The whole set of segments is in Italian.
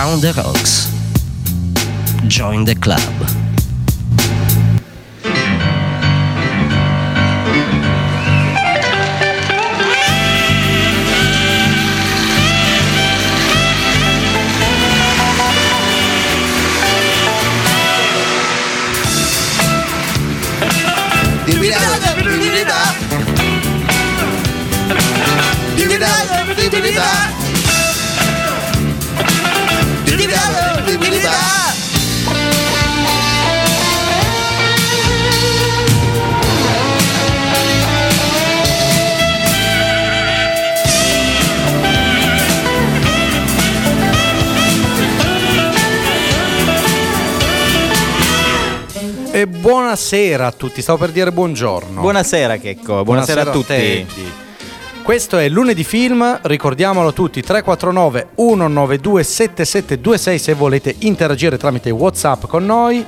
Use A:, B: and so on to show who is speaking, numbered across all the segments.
A: Around the Rocks. Join the club.
B: E buonasera a tutti, stavo per dire buongiorno.
C: Buonasera Checco, buonasera, a tutti.
B: Teddy. Questo è lunedì film, ricordiamolo tutti 349 192 7726 se volete interagire tramite Whatsapp con noi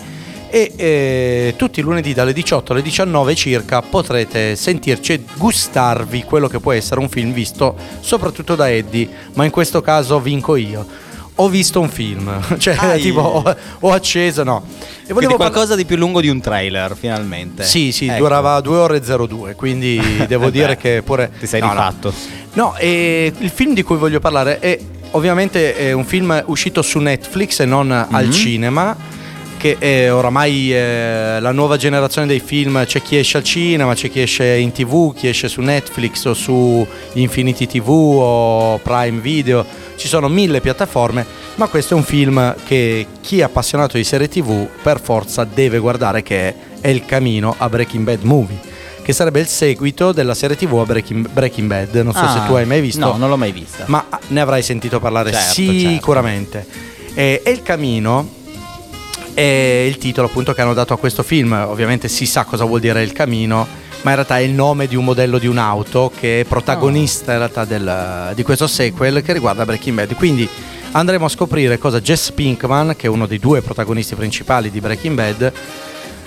B: e eh, tutti i lunedì dalle 18 alle 19 circa potrete sentirci e gustarvi quello che può essere un film visto soprattutto da Eddie, ma in questo caso vinco io. Ho visto un film, cioè
C: Ai.
B: tipo ho, ho acceso, no. E
C: Quindi
B: parla-
C: qualcosa di più lungo di un trailer, finalmente.
B: Sì, sì,
C: Ecco.
B: durava 2 ore e 02, quindi devo dire che pure...
C: Ti sei
B: no, no.
C: rifatto.
B: No, e il film di cui voglio parlare è ovviamente è un film uscito su Netflix e non al
C: Mhm.
B: cinema, che è oramai eh, la nuova generazione dei film, c'è chi esce al cinema, c'è chi esce in tv, chi esce su Netflix o su Infinity TV o Prime Video, ci sono mille piattaforme, ma questo è un film che chi è appassionato di serie tv per forza deve guardare che è Il Camino a Breaking Bad Movie. Che sarebbe il seguito della serie TV a Breaking, Breaking Bad. Non so
C: Ah,
B: se tu hai mai visto.
C: No, non l'ho mai vista.
B: Ma ne avrai sentito parlare
C: Certo,
B: sicuramente. E, e il camino è il titolo appunto che hanno dato a questo film. Ovviamente si sa cosa vuol dire il camino, ma in realtà è il nome di un modello di un'auto che è protagonista in realtà del- di questo sequel che riguarda Breaking Bad. Quindi andremo a scoprire cosa Jess Pinkman, che è uno dei due protagonisti principali di Breaking Bad,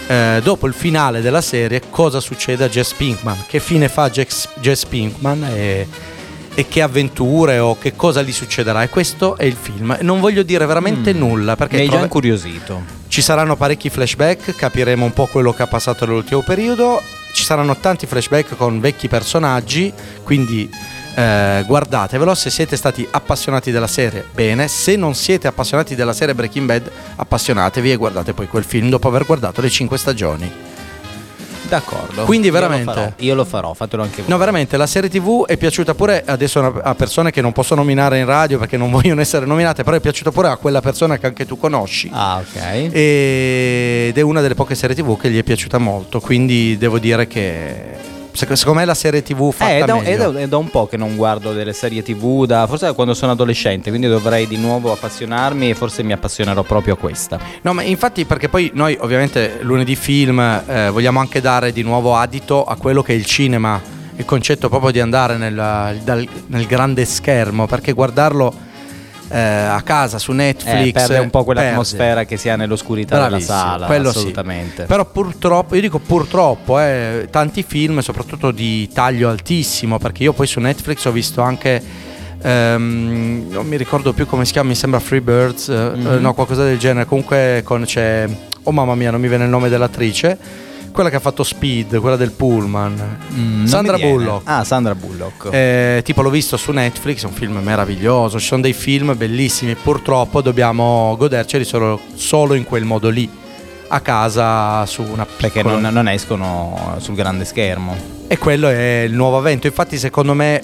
B: eh, dopo il finale della serie, cosa succede a Jess Pinkman, che fine fa Jess, Pinkman e, e che avventure o che cosa gli succederà. E questo è il film. Non voglio dire veramente
C: Mm.
B: nulla perché
C: Mi hai già
B: trove-
C: incuriosito.
B: ci saranno parecchi flashback, capiremo un po' quello che ha passato nell'ultimo periodo. Ci saranno tanti flashback con vecchi personaggi, quindi eh, guardatevelo. Se siete stati appassionati della serie, bene. Se non siete appassionati della serie Breaking Bad, appassionatevi e guardate poi quel film dopo aver guardato le 5 stagioni.
C: D'accordo.
B: Quindi
C: Io lo
B: veramente-
C: farò, Io lo farò, fatelo anche voi.
B: No, veramente, la serie TV è piaciuta pure adesso a persone che non posso nominare in radio perché non vogliono essere nominate, però è piaciuta pure a quella persona che anche tu conosci.
C: Ah, ok.
B: ed è una delle poche serie tv che gli è piaciuta molto quindi devo dire che secondo me la serie tv fatta
C: Eh, è, da, è da- è da un po' che non guardo delle serie tv, da, forse da quando sono adolescente, quindi dovrei di nuovo appassionarmi e forse mi appassionerò proprio a questa.
B: no ma infatti perché poi noi ovviamente lunedì film eh, vogliamo anche dare di nuovo adito a quello che è il cinema il concetto proprio di andare nel, dal- nel grande schermo perché guardarlo eh, a casa su
C: Eh,
B: Netflix
C: perde un po'
B: perde.
C: quell'atmosfera che si ha nell'oscurità della
B: Bravissimo,
C: sala,
B: quello sì.
C: assolutamente.
B: Però purtroppo, io dico purtroppo, eh, tanti film, soprattutto di taglio altissimo, perché io poi su Netflix ho visto anche, ehm, non mi ricordo più come si chiama, mi sembra Freebirds, eh,
C: Mhm.
B: eh, no qualcosa del genere, comunque con, c'è, oh mamma mia non mi viene il nome dell'attrice, quella che ha fatto Speed, quella del Pullman,
C: Mm,
B: Sandra. Bullock.
C: Ah, Sandra Bullock.
B: Eh, tipo l'ho visto su Netflix, è un film meraviglioso, ci sono dei film bellissimi, purtroppo dobbiamo goderceli solo, solo in quel modo lì, a casa su una piccola...
C: perché non, non escono sul grande schermo.
B: E quello è il nuovo avvento, infatti secondo me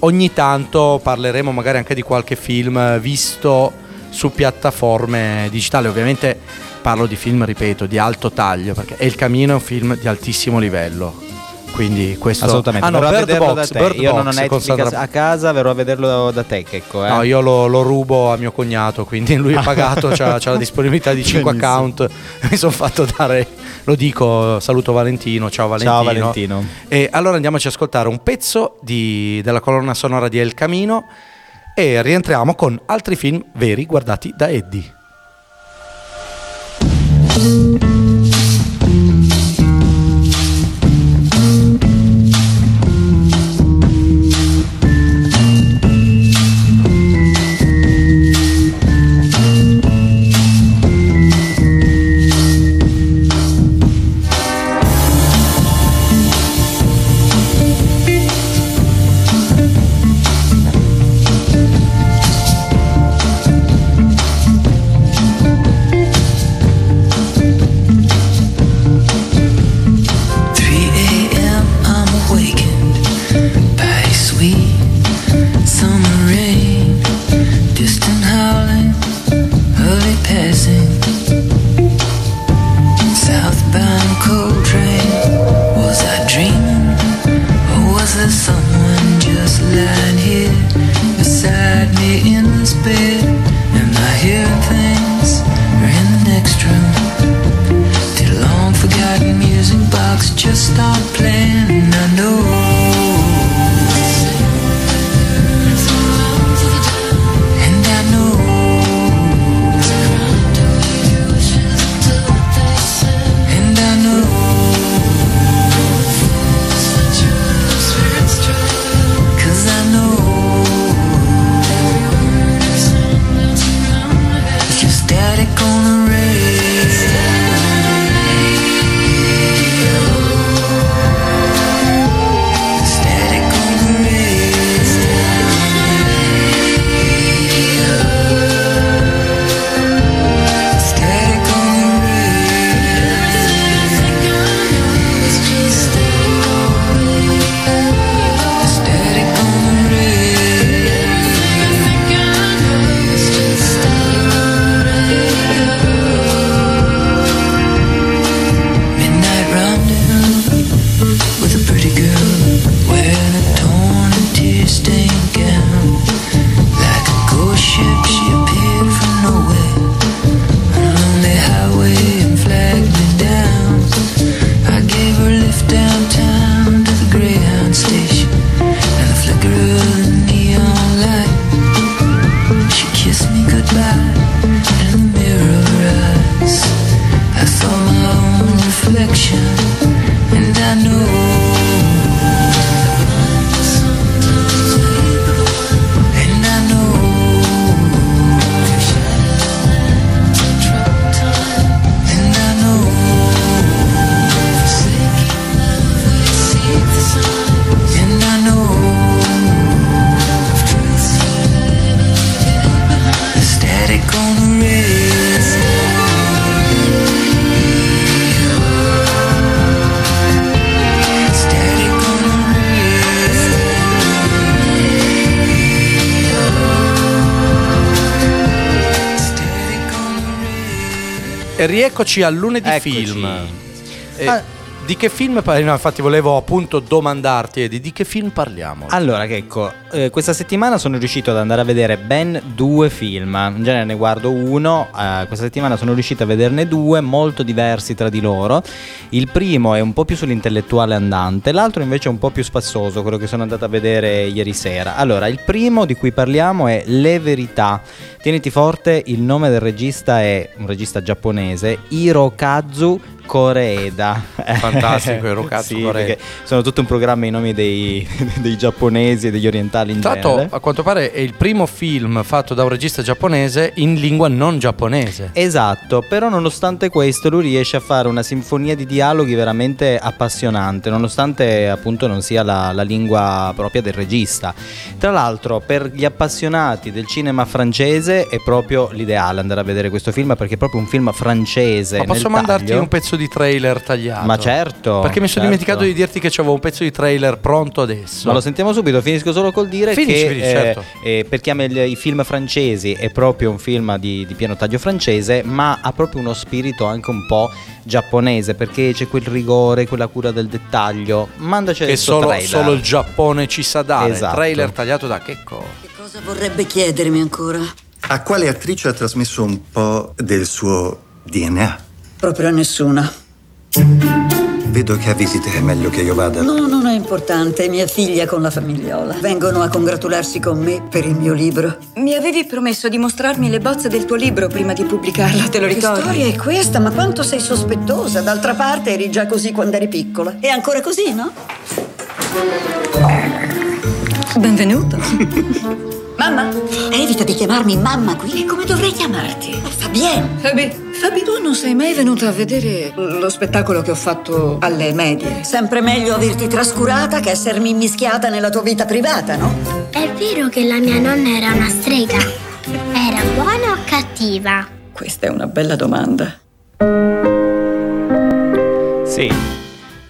B: ogni tanto parleremo magari anche di qualche film visto su piattaforme digitali, ovviamente parlo di film, ripeto, di alto taglio, perché Il Camino è un film di altissimo livello. Quindi questo
C: Assolutamente.
B: Ah, no,
C: verrò a
B: Bird
C: vederlo
B: Box,
C: da te.
B: Bird
C: Io non ho
B: Box con
C: Netflix
B: Sandra-
C: a casa, verrò a vederlo da te, Checco. Eh.
B: No, io lo, lo rubo a mio cognato, quindi lui è pagato, c'ha, c'ha la disponibilità di 5
C: Benissimo.
B: account. Mi sono fatto dare, lo dico, saluto Valentino, ciao Valentino.
C: Ciao Valentino.
B: E allora andiamoci a ascoltare un pezzo di- della colonna sonora di El Camino e rientriamo con altri film veri guardati da Eddie.
D: Thank you.
B: E rieccoci al lunedì
C: Eccoci.
B: film. E
C: Ah.
B: Di che film parliamo? Infatti volevo appunto domandarti Edi, di che film parliamo?
C: Allora, Checco, eh, questa settimana sono riuscito ad andare a vedere ben due film. In genere ne guardo uno, eh, questa settimana sono riuscito a vederne due, molto diversi tra di loro. Il primo è un po' più sull'intellettuale andante, l'altro invece è un po' più spassoso, quello che sono andato a vedere ieri sera. Allora, il primo di cui parliamo è Le Verità. Tieniti forte, il nome del regista è un regista giapponese, Hirokazu Koreeda.
B: Fantastico, Hirokazu
C: sì,
B: Koreeda.
C: perché sono tutto un programma i nomi dei, dei giapponesi e degli orientali in
B: l'altro,
C: genere.
B: a quanto pare è il primo film fatto da un regista giapponese in lingua non giapponese.
C: Esatto, però nonostante questo lui riesce a fare una sinfonia di dialoghi veramente appassionante, nonostante appunto non sia la, la lingua propria del regista. Tra l'altro per gli appassionati del cinema francese è proprio l'ideale andare a vedere questo film perché è proprio un film francese.
B: Ma posso
C: nel
B: mandarti
C: taglio.
B: un pezzo di trailer tagliato?
C: Ma certo.
B: Perché mi sono
C: certo.
B: dimenticato di dirti che c'avevo un pezzo di trailer pronto adesso.
C: Ma lo sentiamo subito, finisco solo col dire
B: Finisci,
C: che
B: finisci,
C: eh,
B: certo.
C: eh, per chi ama il- i film francesi è proprio un film di, di pieno taglio francese, ma ha proprio uno spirito anche un po' giapponese, perché c'è quel rigore, quella cura del dettaglio. Mandaci
B: che solo,
C: trailer.
B: solo il Giappone ci sa dare.
C: Esatto.
B: Trailer tagliato da Checco.
E: Che cosa vorrebbe chiedermi ancora?
F: A quale attrice ha trasmesso un po' del suo DNA?
E: Proprio a nessuna.
F: Vedo che a visite è meglio che io vada.
E: No, non è importante, è mia figlia con la famigliola. Vengono a congratularsi con me per il mio libro.
G: Mi avevi promesso di mostrarmi le bozze del tuo libro prima di pubblicarlo, te lo
E: Che
G: ricordi?
E: storia è questa? Ma quanto sei sospettosa? D'altra parte eri già così quando eri piccola. E ancora così, no?
G: Benvenuto.
E: Mamma? Evita di chiamarmi mamma qui. E come dovrei chiamarti? Fabienne.
G: Fabi, Fabi, tu non sei mai venuto a vedere lo spettacolo che ho fatto alle medie?
E: Sempre meglio averti trascurata che essermi immischiata nella tua vita privata, no?
H: È vero che la mia nonna era una strega? Era buona o cattiva?
E: Questa è una bella domanda.
C: Sì.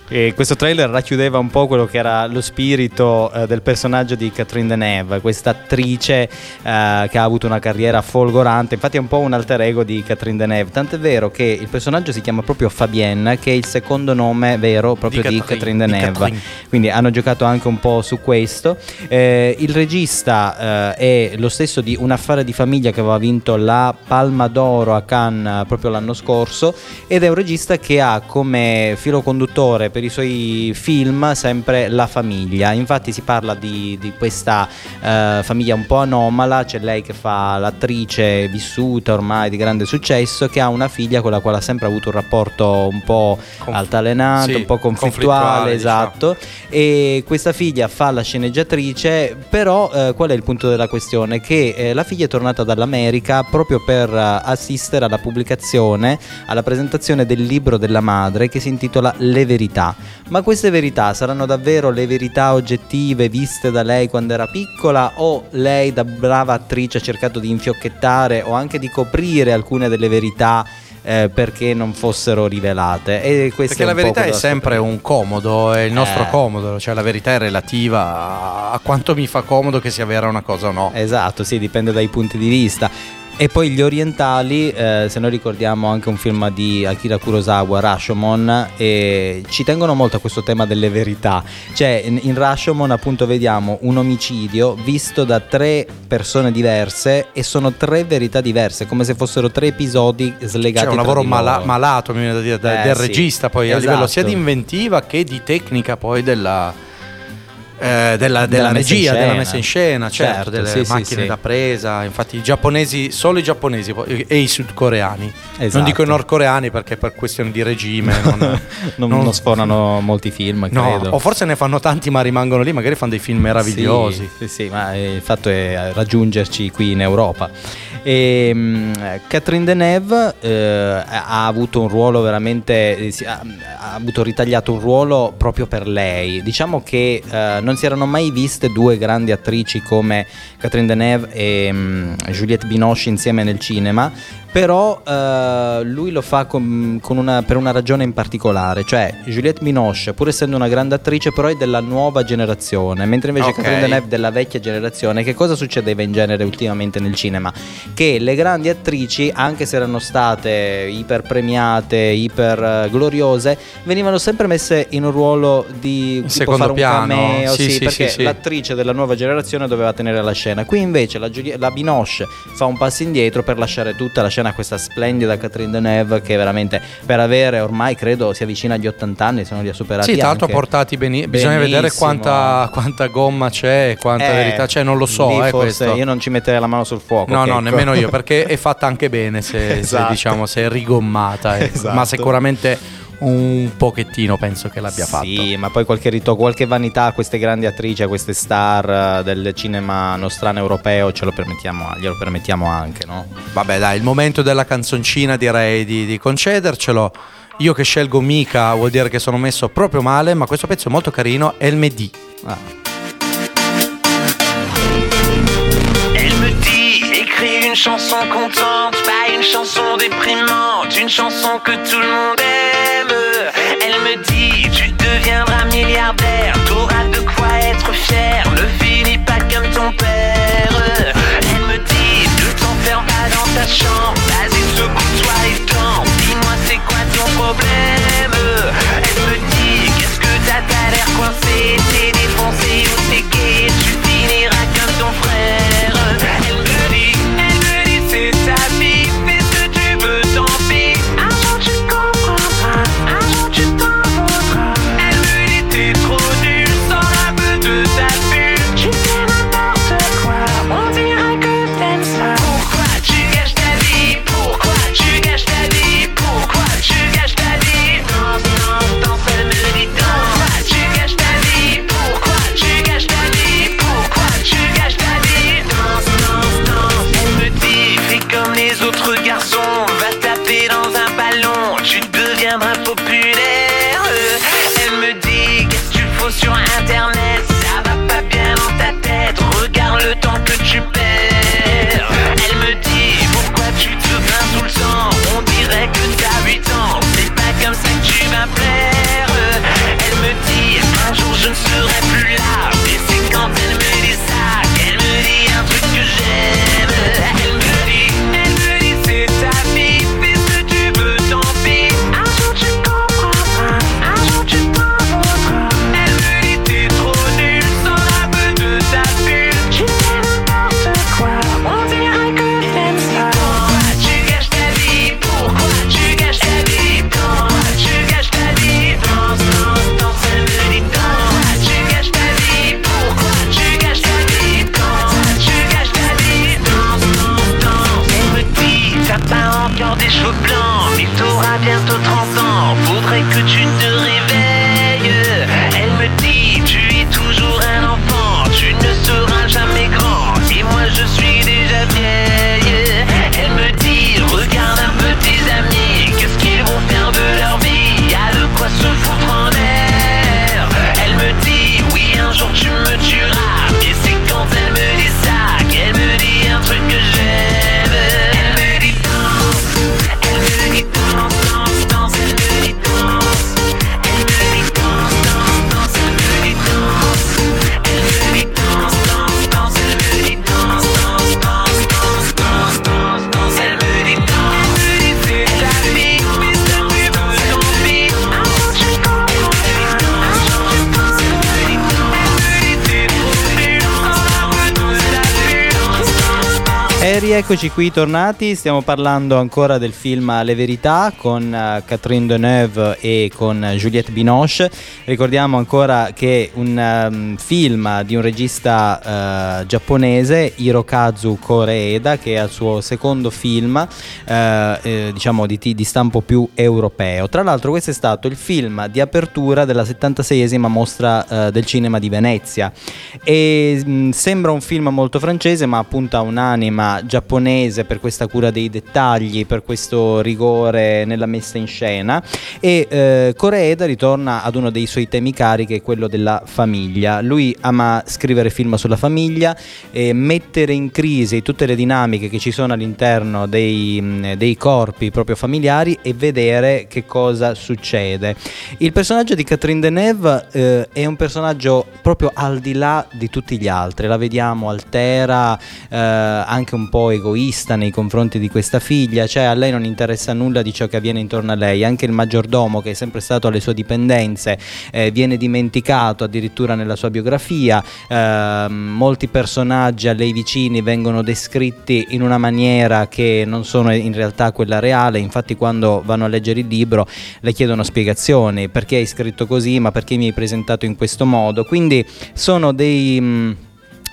C: E questo trailer racchiudeva un po' quello che era lo spirito eh, del personaggio di Catherine Deneuve, questa attrice eh, che ha avuto una carriera folgorante, infatti è un po' un alter ego di Catherine Deneuve, tant'è vero che il personaggio si chiama proprio Fabienne, che è il secondo nome vero proprio di,
B: Di
C: Catherine,
B: Catherine, di
C: Deneuve,
B: Catherine.
C: quindi hanno giocato anche un po' su questo. Eh, il regista eh, è lo stesso di Un affare di famiglia che aveva vinto la Palma d'Oro a Cannes eh, proprio l'anno scorso ed è un regista che ha come filo conduttore per i suoi film sempre la famiglia. Infatti si parla di, di questa eh, famiglia un po' anomala, c'è lei che fa l'attrice vissuta ormai di grande successo che ha una figlia con la quale ha sempre avuto un rapporto un po'
B: Conf-
C: altalenante,
B: sì,
C: un po' conflittuale,
B: conflittuale, diciamo.
C: esatto e questa figlia fa la sceneggiatrice, però eh, qual è il punto della questione? Che eh, la figlia è tornata dall'America proprio per eh, assistere alla pubblicazione, alla presentazione del libro della madre che si intitola Le verità. Ma queste verità saranno davvero le verità oggettive viste da lei quando era piccola o lei da brava attrice ha cercato di infiocchettare o anche di coprire alcune delle verità? eh, perché non fossero rivelate e
B: Perché la verità è sempre un comodo, è il nostro
C: Eh.
B: comodo, cioè la verità è relativa a quanto mi fa comodo che sia vera una cosa o no.
C: Esatto, sì, dipende dai punti di vista. E poi gli orientali, eh, se noi ricordiamo anche un film di Akira Kurosawa, Rashomon, eh, ci tengono molto a questo tema delle verità. Cioè, in, in Rashomon appunto vediamo un omicidio visto da tre persone diverse e sono tre verità diverse, come se fossero tre episodi slegati.
B: C'è un lavoro mala- malato, mi viene da dire, da-
C: Eh,
B: del
C: sì.
B: regista, poi a livello sia
C: Esatto.
B: di inventiva che di tecnica poi della, eh, della, della
C: Della messa
B: regia, della
C: scena.
B: messa in scena, certo,
C: Certo,
B: delle
C: sì,
B: macchine
C: sì.
B: da presa. Infatti, i giapponesi, solo i giapponesi e i sudcoreani.
C: Esatto.
B: Non dico i nordcoreani perché per questioni di regime non,
C: non,
B: non-
C: non sfornano molti film,
B: No,
C: credo.
B: o forse ne fanno tanti ma rimangono lì, magari fanno dei film meravigliosi.
C: Sì, sì, ma eh, il fatto è raggiungerci qui in Europa. E, mm, Catherine Deneuve eh, ha avuto un ruolo veramente, eh, ha, ha avuto ritagliato un ruolo proprio per lei. Diciamo che eh, non si erano mai viste due grandi attrici come Catherine Deneuve e mm, Juliette Binoche insieme nel cinema. Però eh, lui lo fa con- con una- per una ragione in particolare, cioè Juliette Binoche, pur essendo una grande attrice, però è della nuova generazione, mentre invece
B: Ok.
C: Catherine Deneuve della vecchia generazione. Che cosa succedeva in genere ultimamente nel cinema? Che le grandi attrici, anche se erano state iper premiate, iper eh, gloriose, venivano sempre messe in un ruolo di tipo
B: secondo
C: fare un
B: piano.
C: cameo,
B: Sì,
C: sì,
B: sì,
C: perché
B: sì,
C: l'attrice della nuova generazione doveva tenere la scena. Qui invece la, Giulia- la Binoche fa un passo indietro per lasciare tutta la scena a questa splendida Catherine Deneuve che veramente per avere ormai credo si avvicina agli 80 anni, se non li ha superati
B: Sì, tra l'altro
C: anche.
B: portati bene. Bisogna vedere quanta, quanta gomma c'è e quanta
C: Eh,
B: verità c'è, non lo so. eh,
C: forse
B: questo.
C: io non ci metterei la mano sul fuoco.
B: No, no,
C: Checco.
B: nemmeno io, perché è fatta anche bene se, se,
C: Esatto.
B: diciamo se è rigommata, eh.
C: Esatto.
B: ma sicuramente un pochettino penso che l'abbia fatto.
C: Sì, ma poi qualche ritocco, qualche vanità a queste grandi attrici, a queste star eh, del cinema nostrano europeo, ce lo permettiamo, glielo permettiamo anche, no?
B: Vabbè, dai, il momento della canzoncina direi di, di concedercelo. Io che scelgo Mica vuol dire che sono messo proprio male, ma questo pezzo è molto carino, è il Medi.
C: Ah.
I: Une chanson contente, pas une chanson déprimante, une chanson que tout le monde aime. Elle me dit, tu deviendras milliardaire, t'auras de quoi être fier, ne finis pas comme ton père. Elle me dit, ne t'enferme pas dans ta chambre, vas-y secoue-toi et danse, dis-moi c'est quoi ton problème? Elle me dit, qu'est-ce que t'as, t'as l'air coincé,
C: E rieccoci qui tornati, stiamo parlando ancora del film Le Verità con eh, Catherine Deneuve e con Juliette Binoche. Ricordiamo ancora che è un ehm, film di un regista eh, giapponese, Hirokazu Koreeda, che è il suo secondo film, eh, eh, diciamo di, di stampo più europeo. Tra l'altro questo è stato il film di apertura della 76esima mostra eh, del cinema di Venezia e mh, sembra un film molto francese ma appunto ha giapponese per questa cura dei dettagli, per questo rigore nella messa in scena e eh, Koreeda ritorna ad uno dei suoi temi cari che è quello della famiglia. Lui ama scrivere film sulla famiglia e mettere in crisi tutte le dinamiche che ci sono all'interno dei, mh, dei corpi proprio familiari e vedere che cosa succede. Il personaggio di Catherine Deneuve eh, è un personaggio proprio al di là di tutti gli altri, la vediamo altera, eh, anche un po' egoista nei confronti di questa figlia, cioè a lei non interessa nulla di ciò che avviene intorno a lei, anche il maggiordomo che è sempre stato alle sue dipendenze eh, viene dimenticato addirittura nella sua biografia, eh, molti personaggi a lei vicini vengono descritti in una maniera che non sono in realtà quella reale, infatti quando vanno a leggere il libro le chiedono spiegazioni, perché hai scritto così, ma perché mi hai presentato in questo modo, quindi sono dei... Mh,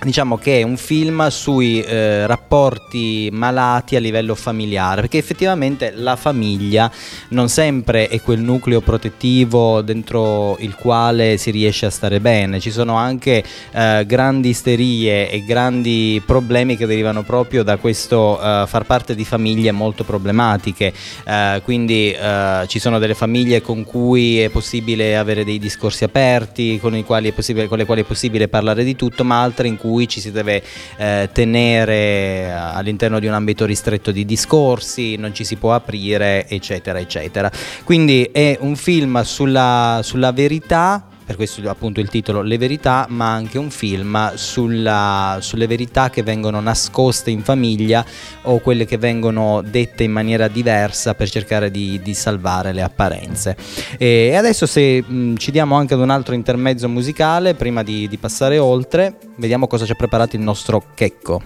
C: diciamo che è un film sui eh, rapporti malati a livello familiare, perché effettivamente la famiglia non sempre è quel nucleo protettivo dentro il quale si riesce a stare bene, ci sono anche eh, grandi isterie e grandi problemi che derivano proprio da questo eh, far parte di famiglie molto problematiche, eh, quindi eh, ci sono delle famiglie con cui è possibile avere dei discorsi aperti, con, quali possibile, con le quali è possibile parlare di tutto, ma altre in cui cui ci si deve eh, tenere all'interno di un ambito ristretto di discorsi, non ci si può aprire, eccetera, eccetera. Quindi è un film sulla, sulla verità per questo appunto il titolo Le verità, ma anche un film sulla, sulle verità che vengono nascoste in famiglia o quelle che vengono dette in maniera diversa per cercare di, di salvare le apparenze. E adesso se mh, ci diamo anche ad un altro intermezzo musicale, prima di, di passare oltre, vediamo cosa ci ha preparato il nostro Checco.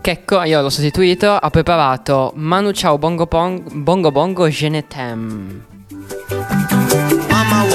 J: Checco, io l'ho sostituito, ha preparato Manu Ciao Bongo Bongo Bongo, bongo Je ne t'aime.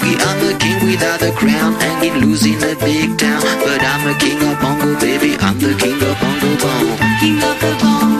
K: boogie. I'm a king without a crown, hanging loose in a big town. But I'm a king of bongo, baby. I'm the king of bongo bong. King of the bongo,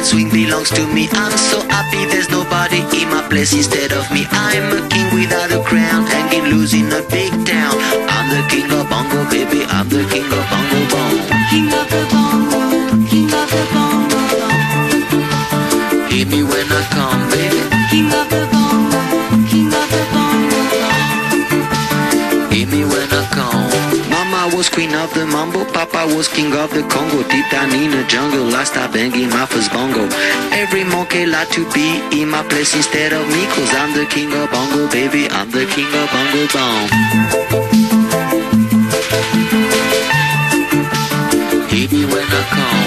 K: that swing belongs to me. I'm so happy there's nobody in my place instead of me. I'm a king without a crown, hanging loose in a big town. I'm the king of bongo, baby. I'm the king of bongo bong. King of the bongo, king of the bongo. Hear me when I come, baby. King of the bongo, king of the bongo. Hear me when I come. Mama was queen of the mambo, Papa was king of the Congo. Deep jungle, I start banging my first bongo. Every monkey like to be in my place instead of me, cause I'm the king of bongo, baby. I'm the king of bongo bong. Hear me when I.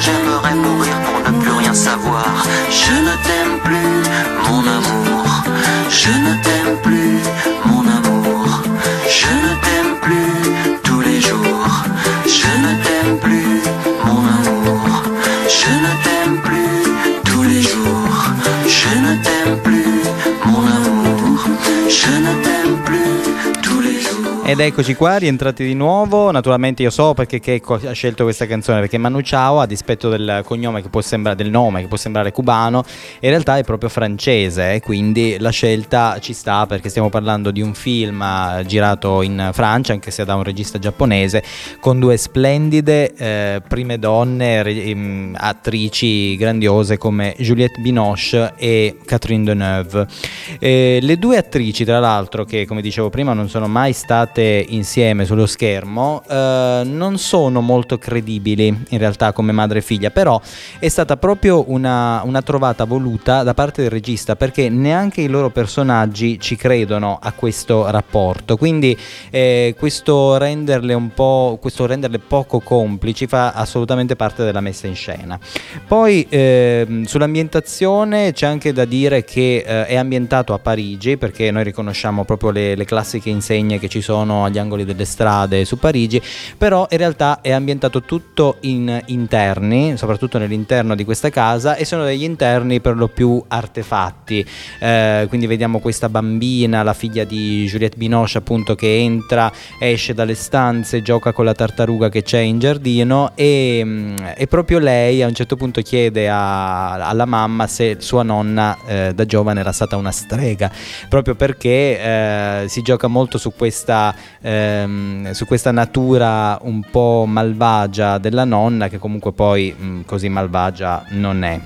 K: j'aimerais mourir pour ne plus rien savoir. Je ne t'aime plus, mon amour. Je ne t'aime
C: Ed eccoci qua, rientrati di nuovo. Naturalmente io so perché Checco ha scelto questa canzone, perché Manu Chao, a dispetto del cognome che può sembrare, del nome che può sembrare cubano, in realtà è proprio francese, e quindi la scelta ci sta perché stiamo parlando di un film eh, girato in Francia, anche se da un regista giapponese, con due splendide eh, prime donne, re- ehm, attrici grandiose come Juliette Binoche e Catherine Deneuve. Eh, le due attrici, tra l'altro, che come dicevo prima non sono mai state insieme sullo schermo, eh, non sono molto credibili in realtà come madre e figlia, però è stata proprio una, una trovata voluta da parte del regista perché neanche i loro personaggi ci credono a questo rapporto, quindi eh, questo renderle un po', questo renderle poco complici fa assolutamente parte della messa in scena. Poi ehm, sull'ambientazione c'è anche da dire che eh, è ambientato a Parigi perché noi riconosciamo proprio le, le classiche insegne che ci sono agli angoli delle strade su Parigi, però in realtà è ambientato tutto in interni, soprattutto nell'interno di questa casa e sono degli interni per lo più artefatti. Eh, quindi vediamo questa bambina, la figlia di Juliette Binoche appunto che entra, esce dalle stanze, gioca con la tartaruga che c'è in giardino e, mm, e proprio lei a un certo punto chiede a- alla mamma se sua nonna eh, da giovane era stata una strega, proprio perché eh, si gioca molto su questa, ehm, su questa natura un po' malvagia della nonna che comunque poi mm, così malvagia non è.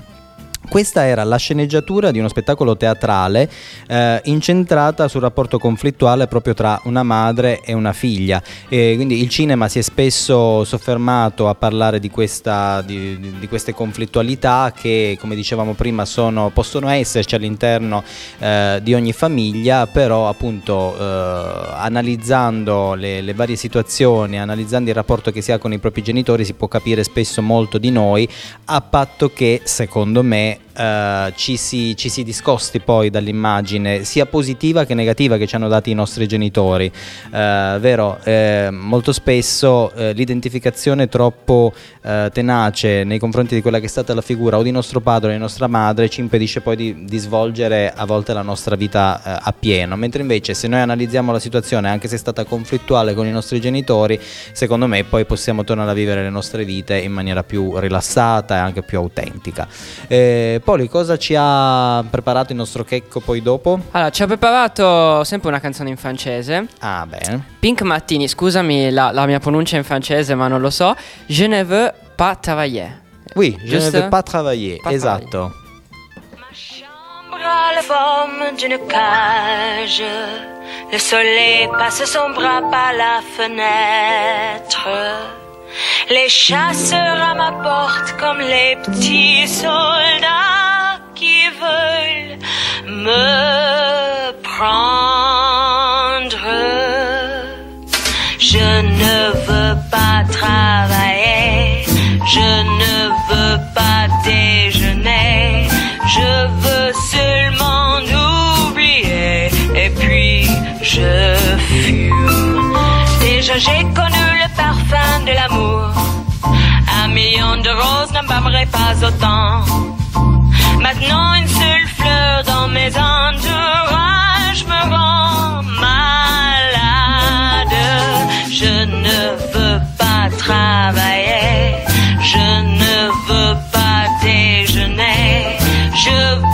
C: Questa era la sceneggiatura di uno spettacolo teatrale eh, incentrata sul rapporto conflittuale proprio tra una madre e una figlia. E quindi il cinema si è spesso soffermato a parlare di, questa, di, di- queste conflittualità che, come dicevamo prima, sono- possono esserci all'interno eh, di ogni famiglia, però appunto eh, analizzando le, le varie situazioni, analizzando il rapporto che si ha con i propri genitori, si può capire spesso molto di noi, a patto che, secondo me, eh, ci, si, ci si discosti poi dall'immagine sia positiva che negativa che ci hanno dato i nostri genitori. Eh, vero, eh, molto spesso eh, l'identificazione troppo eh, tenace nei confronti di quella che è stata la figura o di nostro padre o di nostra madre ci impedisce poi di, di svolgere a volte la nostra vita a pieno, mentre invece se noi analizziamo la situazione anche se è stata conflittuale con i nostri genitori, secondo me poi possiamo tornare a vivere le nostre vite in maniera più rilassata e anche più autentica. Eh, Poli, cosa ci ha preparato il nostro Checco poi dopo?
J: Allora, ci ha preparato sempre una canzone in francese.
C: Ah, bene.
J: Pink Martini, scusami la, la mia pronuncia in francese, ma non lo so. Je ne veux pas travailler.
C: Oui, je ne
J: Giusto?
C: veux pas travailler.
J: Pas
C: esatto.
L: bras la forme d'une cage. Le soleil passe son bras par la fenêtre. Les chasseurs à ma porte comme les petits soldats qui veulent me prendre. Je ne veux pas travailler, je ne veux pas déjeuner, je veux seulement oublier et puis je fume. Déjà j'ai connu de l'amour, un million de roses n'embâmerait pas autant. Maintenant une seule fleur dans mes entourages me rend malade. Je ne veux pas travailler, je ne veux pas déjeuner, je veux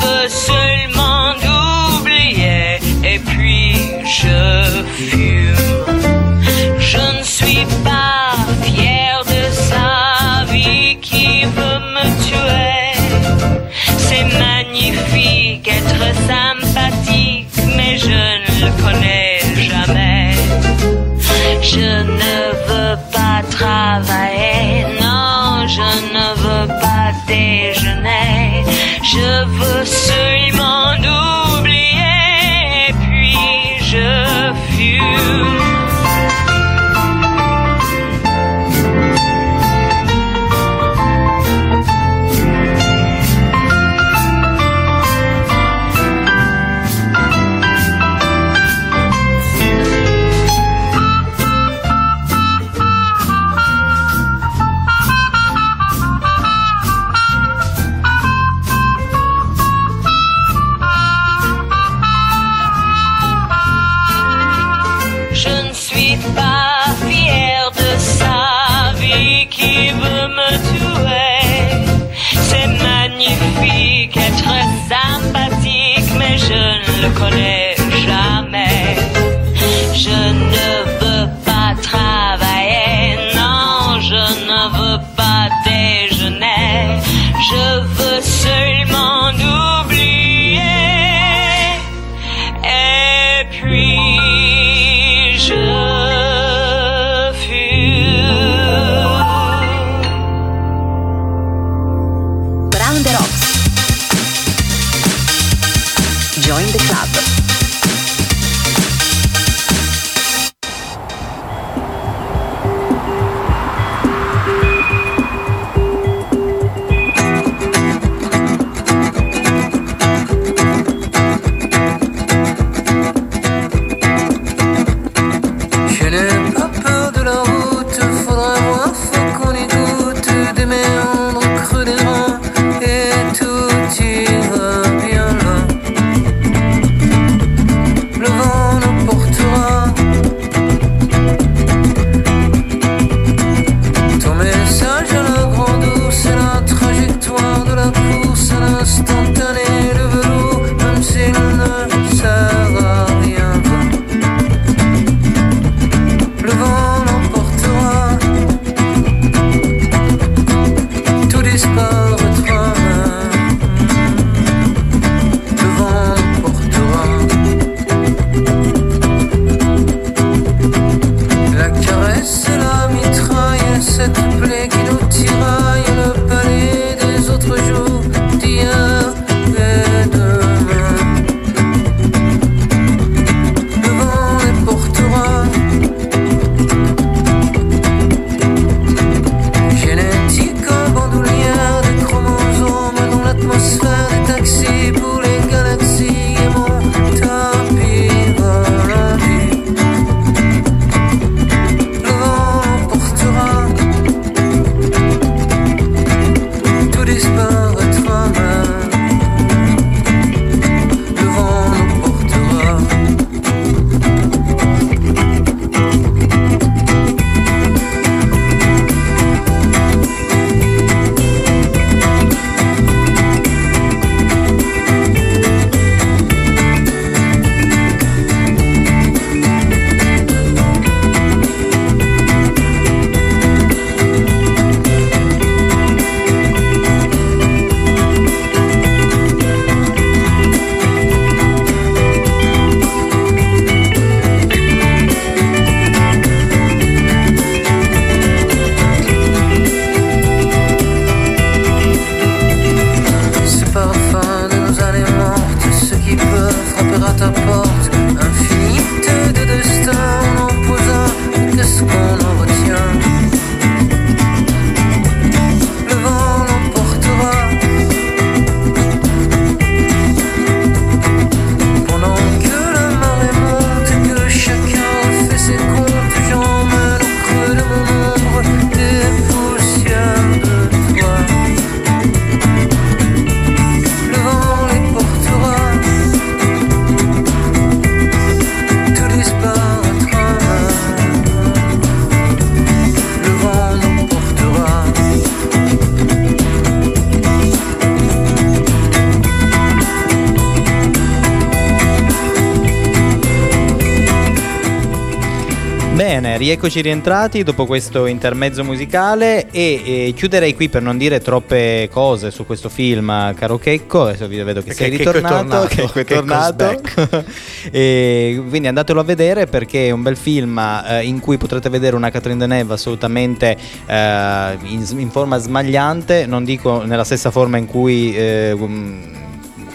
C: Bene, rieccoci rientrati dopo questo intermezzo musicale e, e chiuderei qui per non dire troppe cose su questo film, caro Checco. Adesso vedo che,
B: Che-
C: sei
B: Checco è
C: ritornato.
B: tornato,
C: Checco è tornato. e quindi andatelo a vedere perché è un bel film eh, in cui potrete vedere una Catherine Deneuve assolutamente eh, in, in forma smagliante, non dico nella stessa forma in cui eh,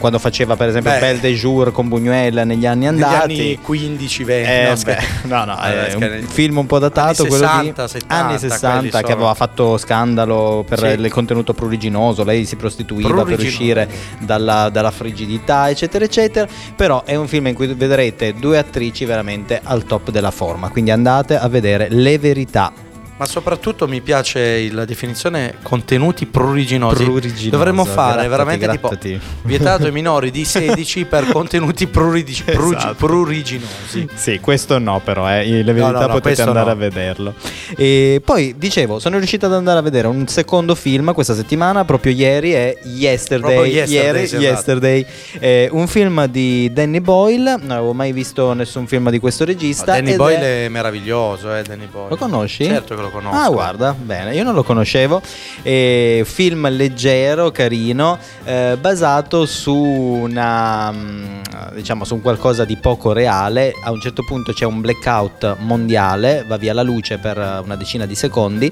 C: quando faceva per esempio
B: Beh.
C: Belle de Jour con Buñuel negli anni
B: Negli
C: andati.
B: anni 15, 20.
C: Eh,
B: no,
C: beh, no, no,
B: Vabbè,
C: è un film un po' datato,
B: Anni
C: quello
B: 60,
C: lì.
B: 70,
C: anni
B: quelli
C: 60 che aveva fatto scandalo per
B: Sì.
C: il contenuto pruriginoso, lei si prostituiva per
B: Pruriginoso.
C: uscire dalla, dalla frigidità, eccetera, eccetera. Però è un film in cui vedrete due attrici veramente al top della forma, quindi andate a vedere le verità.
B: Ma soprattutto mi piace la definizione contenuti pruriginosi.
C: Pruriginoso,
B: Dovremmo fare
C: grattati,
B: veramente
C: grattati.
B: tipo vietato ai minori di 16 per contenuti prurigi-
C: Esatto.
B: pruriginosi.
C: Sì, questo no, però, eh. le verità
B: no, no,
C: potete
B: questo
C: andare
B: no.
C: a vederlo. E poi dicevo, sono riuscito ad andare a vedere un secondo film questa settimana, proprio ieri, è Yesterday.
B: Proprio Yesterday,
C: Ieri,
B: sì, esatto.
C: Yesterday. Eh, un film di Danny Boyle, non avevo mai visto nessun film di questo regista.
B: Danny
C: ed
B: Boyle
C: è-
B: è meraviglioso, eh, Danny Boyle.
C: Lo conosci?
B: Certo che lo conosco.
C: Ah, guarda, bene, io non lo conoscevo. Eh, film leggero, carino, eh, basato su una mm, diciamo su un qualcosa di poco reale. A un certo punto c'è un blackout mondiale, va via la luce per una decina di secondi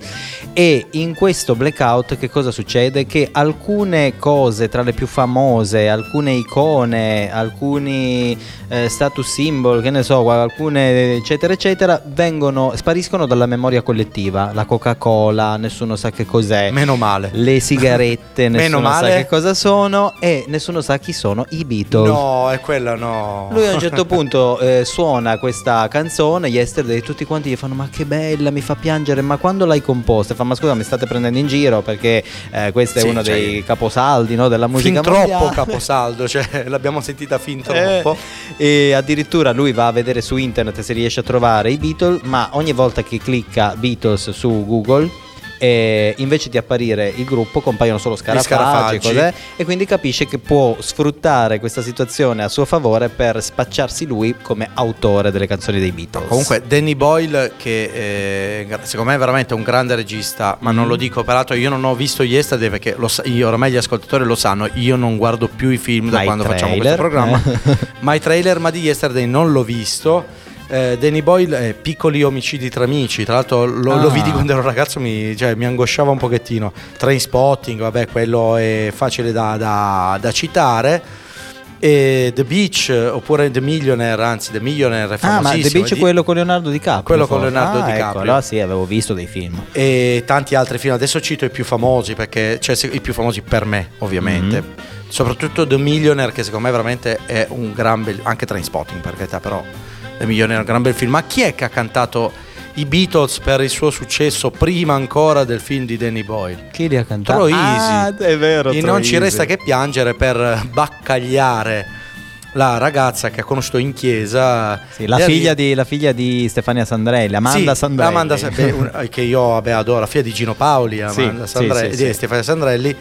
C: e in questo blackout che cosa succede? Che alcune cose tra le più famose, alcune icone, alcuni eh, status symbol, che ne so, alcune eccetera eccetera, vengono spariscono dalla memoria collettiva. La Coca-Cola, nessuno sa che cos'è.
B: Meno male.
C: Le sigarette, nessuno sa
B: male.
C: che cosa sono e nessuno sa chi sono i Beatles.
B: No, è quella no.
C: Lui a un certo punto eh, suona questa canzone, Yesterday, e tutti quanti gli fanno ma che bella, mi fa piangere, ma quando l'hai composta? Fa ma scusa, mi state prendendo in giro perché eh, questo è
B: Sì,
C: uno
B: cioè,
C: dei caposaldi no, della musica
B: fin troppo
C: mondiale.
B: caposaldo, cioè l'abbiamo sentita fin
C: Eh,
B: troppo.
C: e addirittura lui va a vedere su internet se riesce a trovare i Beatles, ma ogni volta che clicca Beatles su Google, eh, invece di apparire il gruppo compaiono solo scarafaggi,
B: scarafaggi.
C: cos'è? e quindi capisce che può sfruttare questa situazione a suo favore per spacciarsi lui come autore delle canzoni dei Beatles.
B: Comunque Danny Boyle che eh, secondo me è veramente un grande regista, ma non lo dico peraltro io non ho visto Yesterday perché lo io, ormai gli ascoltatori lo sanno, io non guardo più i film da
C: i
B: quando facciamo questo
C: trailer,
B: programma. ma i trailer ma di Yesterday non l'ho visto. Eh, Danny Boyle, eh, piccoli omicidi tra amici. Tra l'altro, lo, lo
C: Ah.
B: vidi quando ero ragazzo, mi, cioè, mi angosciava un pochettino. Train spotting, vabbè, quello è facile da, da- da citare. E The Beach, eh, oppure The Millionaire, anzi, The Millionaire è
C: Ah, ma
B: famosissimo.
C: The Beach è quello con Leonardo DiCaprio.
B: Quello con. Leonardo
C: Ah,
B: DiCaprio.
C: Ecco, allora sì, avevo visto dei film.
B: e tanti altri film. Adesso cito i più famosi, perché cioè, i più famosi per me, ovviamente.
C: Mhm.
B: Soprattutto The Millionaire, che secondo me veramente è un gran bel. anche Trainspotting, per carità, però The Millionaire è un gran bel film. Ma chi è che ha cantato i Beatles per il suo successo prima ancora del film di Danny Boyle?
C: Chi li ha cantato?
B: Troy
C: Ah,
B: Easy.
C: è vero.
B: E non ci
C: Easy.
B: resta che piangere per baccagliare la ragazza che ha conosciuto in chiesa.
C: Sì, la, figlia di, la figlia di Stefania Sandrelli, Amanda
B: sì,
C: Sandrelli.
B: Amanda beh, un- che io vabbè, adoro, la figlia di Gino Paoli, Amanda
C: sì,
B: Sandrelli,
C: sì,
B: di
C: sì.
B: Stefania Sandrelli.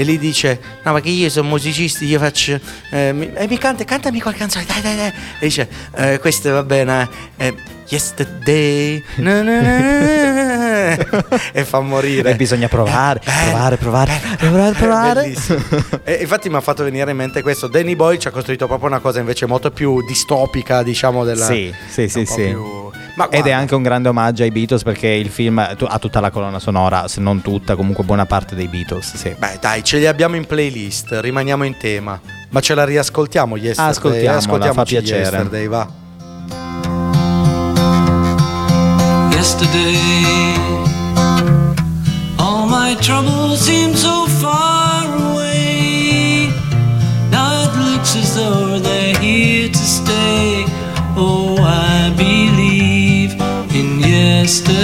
B: E lì dice: No, ma che io sono musicista, io faccio. eh, mi, e mi canta, cantami qualche canzone, dai, dai, dai. E dice: eh, Questo va bene. eh, yesterday. na, na, na, na." e fa morire.
C: E bisogna provare, provare, provare, provare, provare.
B: Bellissimo. e infatti mi ha fatto venire in mente questo. Danny Boyle ci ha costruito proprio una cosa invece molto più distopica, diciamo, della.
C: Sì, sì, sì, sì.
B: più-
C: Ed è anche un grande omaggio ai Beatles perché il film ha tutta la colonna sonora, se non tutta, comunque buona parte dei Beatles. Sì.
B: Beh, dai, ce li abbiamo in playlist, rimaniamo in tema. Ma ce la riascoltiamo yesterday?
C: Ascoltiamola,
B: Ascoltiamoci
C: fa piacere.
B: Yesterday, va.
M: Yesterday, all my troubles seem so far away. Now it looks as though they're here to stay. Oh, I believe in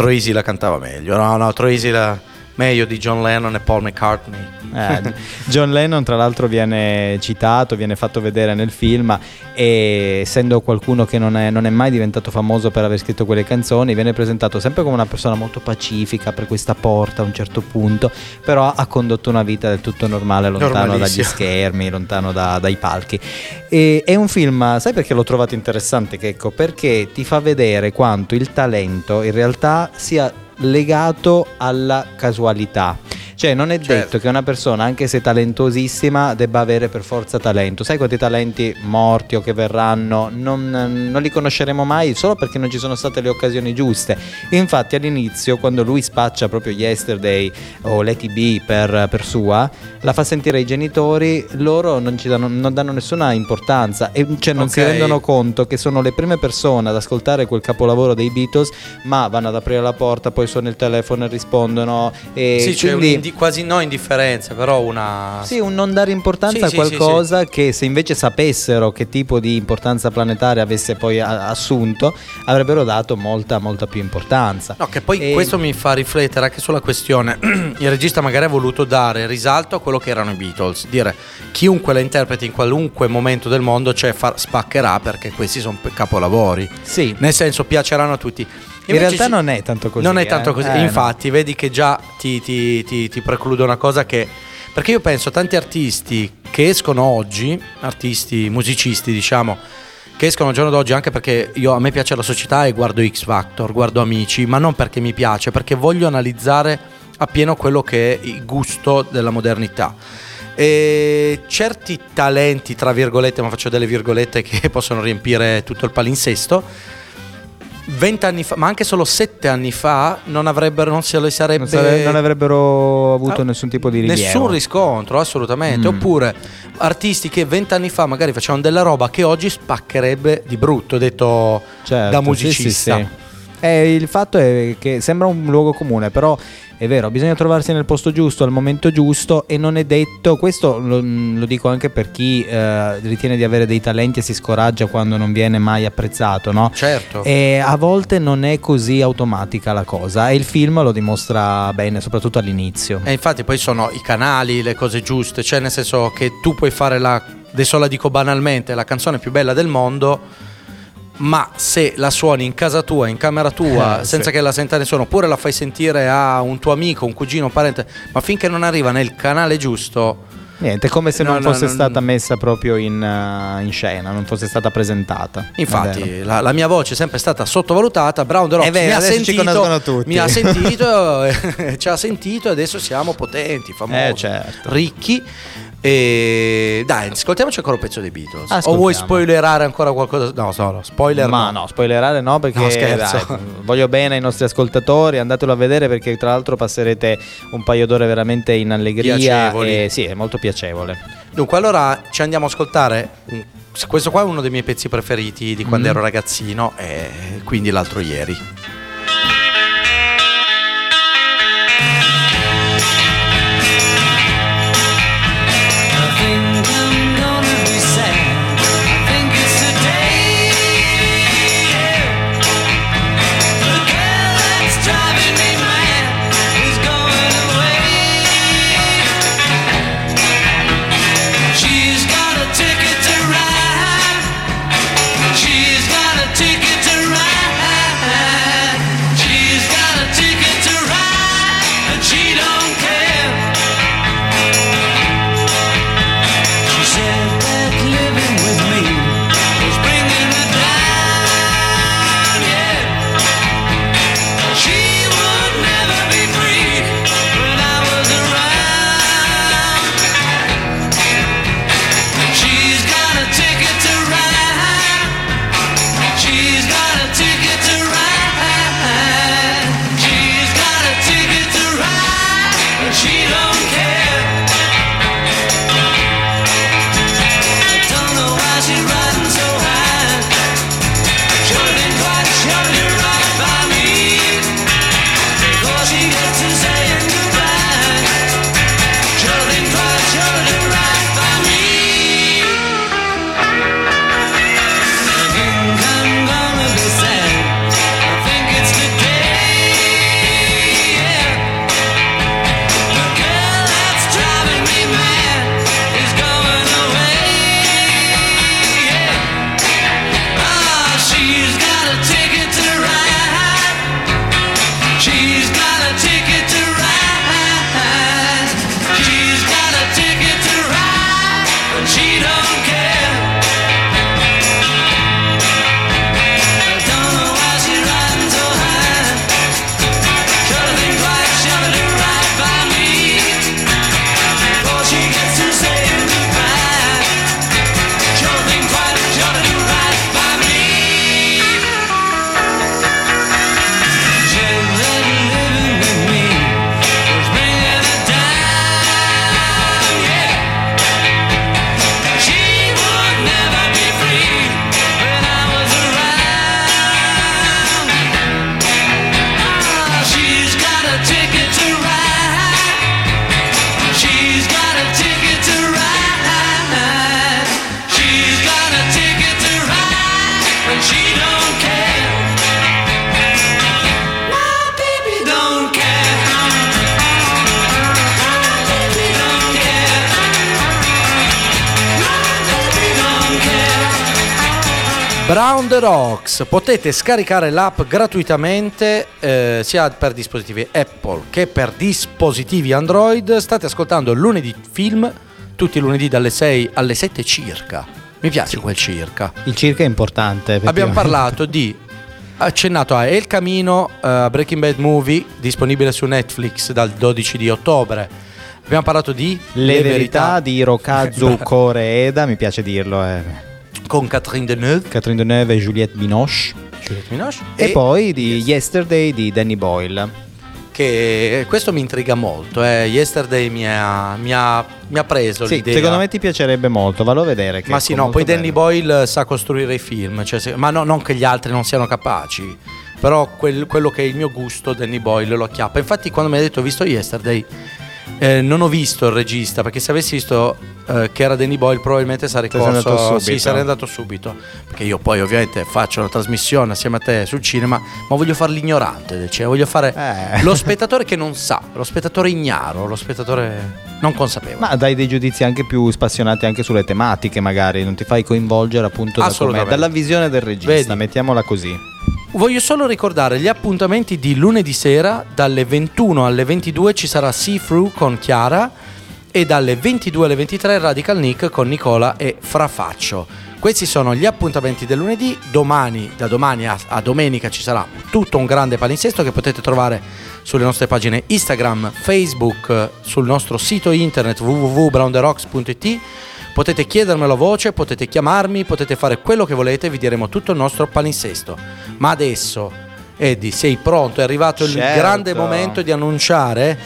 B: Troisi la cantava meglio. No, no, Troisi la meglio di John Lennon e Paul McCartney.
C: Eh, John Lennon tra l'altro viene citato, viene fatto vedere nel film e essendo qualcuno che non è, non è mai diventato famoso per aver scritto quelle canzoni, viene presentato sempre come una persona molto pacifica per questa porta a un certo punto, però ha condotto una vita del tutto normale, lontano dagli schermi, lontano da- dai palchi. E, è un film, sai perché l'ho trovato interessante, Checco? Perché ti fa vedere quanto il talento in realtà sia legato alla casualità. Cioè, non è detto che una persona, anche se talentosissima, debba avere per forza talento. Sai quanti talenti morti o che verranno? Non, non li conosceremo mai solo perché non ci sono state le occasioni giuste. Infatti, all'inizio, quando lui spaccia proprio Yesterday o Let It Be per, per sua, la fa sentire ai genitori, loro non, ci danno, non danno nessuna importanza e cioè non si
B: Ok.
C: rendono conto che sono le prime persone ad ascoltare quel capolavoro dei Beatles, ma vanno ad aprire la porta, poi suona il telefono e rispondono. E
B: sì, c'è
C: quindi-
B: quasi no indifferenza, però una...
C: sì, un non dare importanza
B: Sì,
C: a
B: sì, sì,
C: qualcosa che se invece sapessero che tipo di importanza planetaria avesse poi assunto, avrebbero dato molta, molta più importanza.
B: No, che poi
C: E-
B: questo mi fa riflettere anche sulla questione. Il regista magari ha voluto dare risalto a quello che erano i Beatles, dire chiunque la interpreti in qualunque momento del mondo, cioè fa- spaccherà perché questi sono capolavori.
C: Sì.
B: Nel senso piaceranno a tutti.
C: In realtà non è tanto così.
B: non è
C: eh.
B: tanto così.
C: Eh,
B: E
C: no.
B: infatti, vedi che già ti, ti, ti, ti preclude una cosa che. Perché io penso a tanti artisti che escono oggi, artisti, musicisti, diciamo, che escono al giorno d'oggi anche perché io, a me piace la società e guardo X Factor, guardo Amici, ma non perché mi piace, perché voglio analizzare appieno quello che è il gusto della modernità. E certi talenti, tra virgolette, ma faccio delle virgolette che possono riempire tutto il palinsesto. Vent'anni fa, ma anche solo sette anni fa, non avrebbero, non se le sarebbe.
C: Non, sare- non avrebbero avuto
B: Ah,
C: nessun tipo di rilievo.
B: Nessun riscontro, assolutamente.
C: Mm.
B: Oppure artisti che vent'anni fa magari facevano della roba che oggi spaccherebbe di brutto, detto
C: Certo,
B: da
C: sì,
B: musicista.
C: sì, sì. Eh, il fatto è che sembra un luogo comune, però è vero, bisogna trovarsi nel posto giusto, al momento giusto e non è detto, questo lo, lo dico anche per chi eh, ritiene di avere dei talenti e si scoraggia quando non viene mai apprezzato, no?
B: Certo.
C: E a volte non è così automatica la cosa e il film lo dimostra bene, soprattutto all'inizio.
B: E infatti poi sono i canali, le cose giuste, cioè nel senso che tu puoi fare la, adesso la dico banalmente, la canzone più bella del mondo, ma se la suoni in casa tua, in camera tua,
C: Eh,
B: senza
C: sì.
B: che la senta nessuno, oppure la fai sentire a un tuo amico, un cugino, un parente, ma finché non arriva nel canale giusto,
C: Niente, come se
B: No,
C: non
B: no,
C: fosse
B: no,
C: stata messa proprio in, eh, in scena, non fosse stata presentata.
B: Infatti, la, la mia voce è sempre stata sottovalutata. Brown The Rock
C: vero,
B: mi ha sentito, mi ha sentito, ci ha sentito e adesso siamo potenti, famosi,
C: Eh, certo.
B: ricchi. E dai, ascoltiamoci ancora un pezzo dei Beatles. O vuoi spoilerare ancora qualcosa? No, no, no, spoiler
C: Ma
B: no.
C: no, spoilerare no perché
B: No, scherzo.
C: dai, voglio bene ai nostri ascoltatori, andatelo a vedere perché tra l'altro passerete un paio d'ore veramente in allegria
B: Piacevoli.
C: e sì, è molto piacevole.
B: Dunque, allora ci andiamo a ascoltare. Questo qua è uno dei miei pezzi preferiti di quando
C: Mm.
B: ero ragazzino, e quindi l'altro ieri. Brown the Rocks, potete scaricare l'app gratuitamente eh, sia per dispositivi Apple che per dispositivi Android. State ascoltando lunedì film, tutti i lunedì dalle 6 alle 7 circa. Mi piace quel circa.
C: Il circa è importante.
B: Abbiamo parlato di accennato a El Camino, eh, Breaking Bad Movie, disponibile su Netflix dal 12 di ottobre. Abbiamo parlato di
C: Le, verità, di Hirokazu Koreeda, mi piace dirlo, eh.
B: Con Catherine Deneuve.
C: Catherine Deneuve e Juliette Binoche.
B: Juliette Binoche.
C: E, poi di Yesterday di Danny Boyle.
B: Che questo mi intriga molto. eh. Yesterday mi ha, mi ha- mi ha preso
C: Sì,
B: l'idea.
C: secondo me ti piacerebbe molto, vallo a vedere.
B: Ma sì, no, poi
C: bello.
B: Danny Boyle sa costruire i film, cioè ma no, non che gli altri non siano capaci, però quel- quello che è il mio gusto, Danny Boyle, lo acchiappa. Infatti quando mi ha detto ho visto Yesterday, eh, non ho visto il regista, perché se avessi visto eh, che era Danny Boyle probabilmente sarei corso, sì, sarei andato subito, perché io poi ovviamente faccio la trasmissione assieme a te sul cinema, ma voglio fare l'ignorante cinema, voglio fare
C: Eh.
B: lo spettatore che non sa, lo spettatore ignaro, lo spettatore non consapevole.
C: Ma dai dei giudizi anche più spassionati anche sulle tematiche, magari, non ti fai coinvolgere appunto da dalla visione del regista,
B: Vedi.
C: mettiamola così.
B: Voglio solo ricordare gli appuntamenti di lunedì sera, dalle 21 alle 22 ci sarà See Through con Chiara e dalle 22 alle 23 Radical Nick con Nicola e Frafaccio. Questi sono gli appuntamenti del lunedì, domani, da domani a, a domenica ci sarà tutto un grande palinsesto che potete trovare sulle nostre pagine Instagram, Facebook, sul nostro sito internet www.brownderocks.it Potete chiedermelo a voce, potete chiamarmi, potete fare quello che volete, vi diremo tutto il nostro palinsesto. Ma adesso, Eddie, sei pronto? È arrivato il
C: Certo.
B: grande momento di annunciare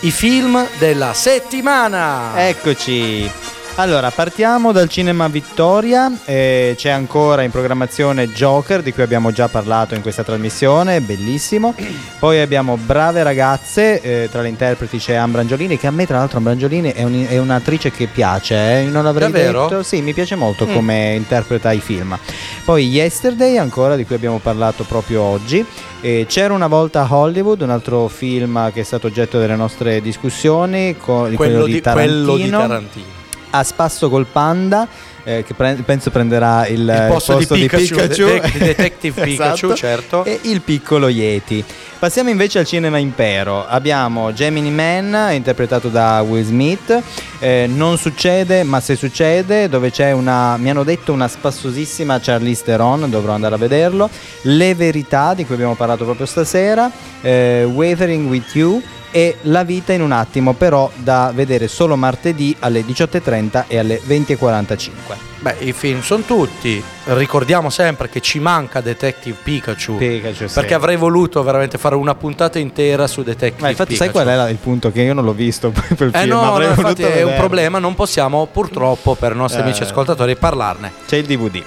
B: i film della settimana.
C: Eccoci. Allora, partiamo dal cinema Vittoria, eh, c'è ancora in programmazione Joker di cui abbiamo già parlato in questa trasmissione, bellissimo. Poi abbiamo Brave ragazze, eh, tra le interpreti c'è Ambrangiolini, che a me tra l'altro Ambrangiolini è, un- è un'attrice che piace, eh, non l'avrei
B: Davvero?
C: detto. Sì, mi piace molto
B: Mm.
C: come interpreta i film. Poi Yesterday ancora di cui abbiamo parlato proprio oggi. Eh, c'era una volta Hollywood, un altro film che è stato oggetto delle nostre discussioni, co- di
B: quello, di,
C: Tarantino.
B: quello di Tarantino.
C: A spasso col panda, eh, che pre- penso prenderà il,
B: Il posto di Pikachu,
C: Pikachu.
B: de- de- Detective Pikachu,
C: Esatto.
B: certo.
C: E il piccolo Yeti. Passiamo invece al cinema impero. Abbiamo Gemini Man, interpretato da Will Smith. Eh, non succede, ma se succede, dove c'è una, mi hanno detto, una spassosissima Charlize Theron, dovrò andare a vederlo. Le verità, di cui abbiamo parlato proprio stasera. Eh, Wavering with You. E La vita in un attimo, però da vedere solo martedì alle 18.30 e alle 20.45.
B: Beh, i film sono tutti. Ricordiamo sempre che ci manca Detective Pikachu.
C: Pikachu, sì.
B: Perché avrei voluto veramente fare una puntata intera su Detective
C: Ma infatti, sai
B: Pikachu.
C: qual è la- il punto? Che io non l'ho visto quel
B: Eh
C: film,
B: no, no, infatti è un problema, non possiamo purtroppo per i nostri
C: Eh.
B: amici ascoltatori parlarne.
C: C'è il DVD.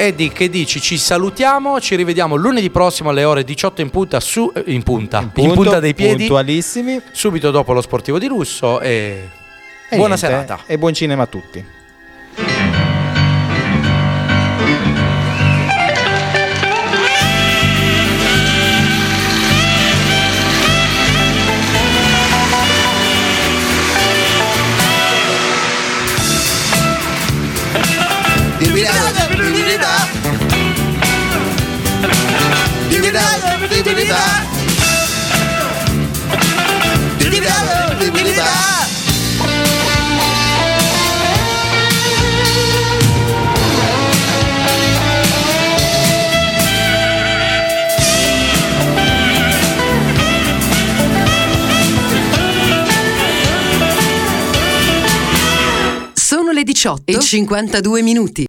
B: Eddie, che dici? Ci salutiamo, ci rivediamo lunedì prossimo alle ore 18 in punta su eh, in punta, in,
C: Punto,
B: punta dei piedi,
C: Puntualissimi.
B: subito dopo lo sportivo di Russo e,
C: E
B: buona
C: niente,
B: serata.
C: E buon cinema a tutti.
N: Sono le 18 e 52 minuti.